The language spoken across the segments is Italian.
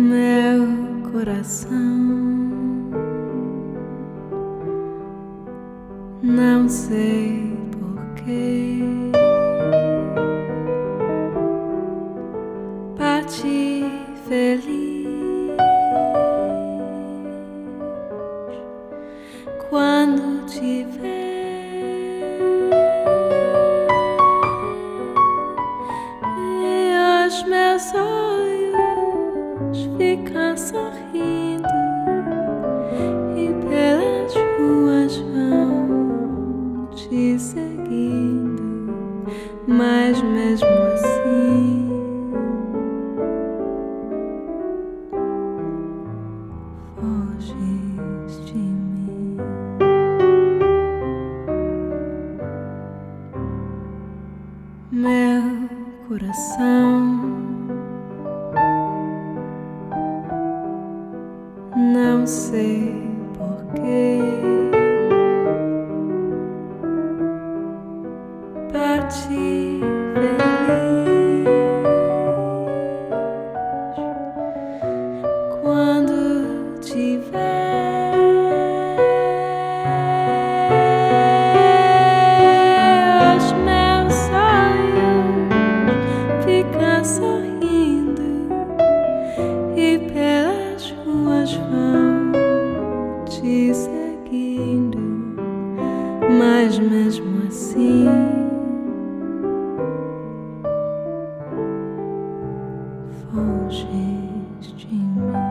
meu coração. Não sei porquê. de mim. Meu coração não sei. all she's dreaming.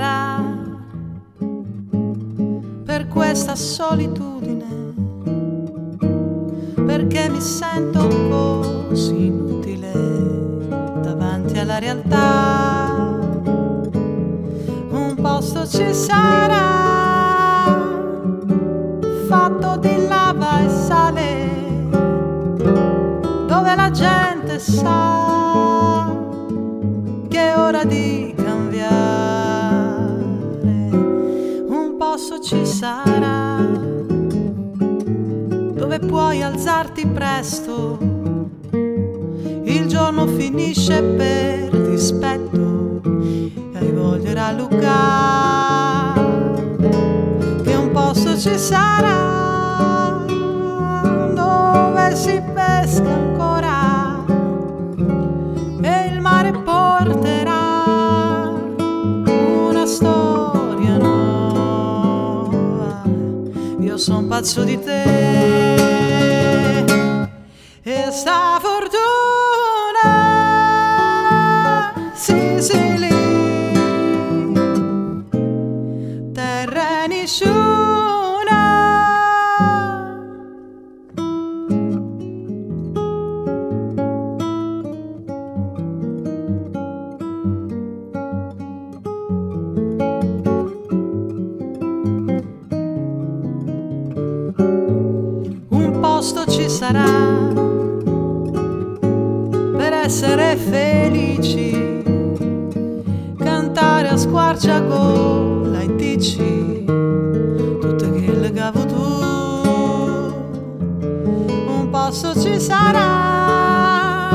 sarà per questa solitudine, perché mi sento così inutile davanti alla realtà. Un posto ci sarà. Presto, il giorno finisce per dispetto e hai voglia Luca, che un posto ci sarà, dove si pesca ancora e il mare porterà una storia son pazzo di te e squarciagola e dici tutto che legavo tu, un posto ci sarà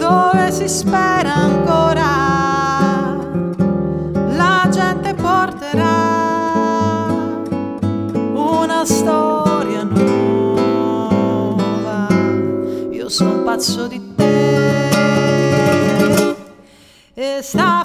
dove si spera ancora, la gente porterà una storia pazzo di te e sta